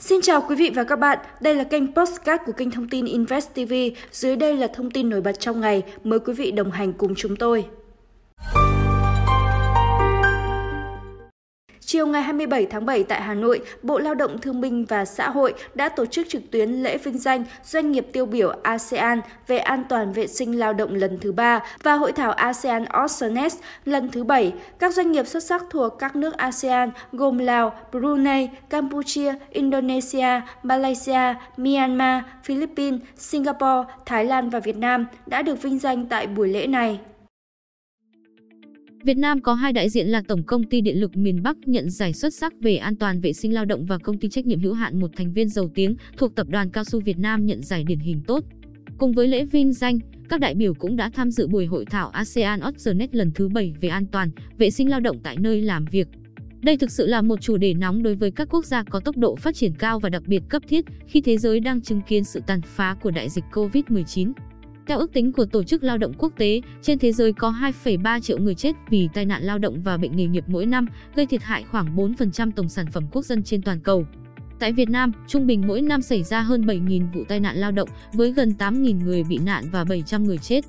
Xin chào quý vị và các bạn, đây là kênh Postcard của kênh thông tin Invest TV. Dưới đây là thông tin nổi bật trong ngày, mời quý vị đồng hành cùng chúng tôi. Chiều ngày 27 tháng 7 tại Hà Nội, Bộ Lao động Thương binh và Xã hội đã tổ chức trực tuyến lễ vinh danh doanh nghiệp tiêu biểu ASEAN về an toàn vệ sinh lao động lần thứ ba và hội thảo ASEAN Awesomeness lần thứ bảy. Các doanh nghiệp xuất sắc thuộc các nước ASEAN gồm Lào, Brunei, Campuchia, Indonesia, Malaysia, Myanmar, Philippines, Singapore, Thái Lan và Việt Nam đã được vinh danh tại buổi lễ này. Việt Nam có hai đại diện là Tổng công ty Điện lực miền Bắc nhận giải xuất sắc về an toàn vệ sinh lao động và công ty trách nhiệm hữu hạn một thành viên dầu tiếng thuộc Tập đoàn Cao su Việt Nam nhận giải điển hình tốt. Cùng với lễ vinh danh, các đại biểu cũng đã tham dự buổi hội thảo ASEAN Oceanet lần thứ 7 về an toàn, vệ sinh lao động tại nơi làm việc. Đây thực sự là một chủ đề nóng đối với các quốc gia có tốc độ phát triển cao và đặc biệt cấp thiết khi thế giới đang chứng kiến sự tàn phá của đại dịch COVID-19. Theo ước tính của Tổ chức Lao động Quốc tế, trên thế giới có 2,3 triệu người chết vì tai nạn lao động và bệnh nghề nghiệp mỗi năm, gây thiệt hại khoảng 4% tổng sản phẩm quốc dân trên toàn cầu. Tại Việt Nam, trung bình mỗi năm xảy ra hơn 7.000 vụ tai nạn lao động với gần 8.000 người bị nạn và 700 người chết.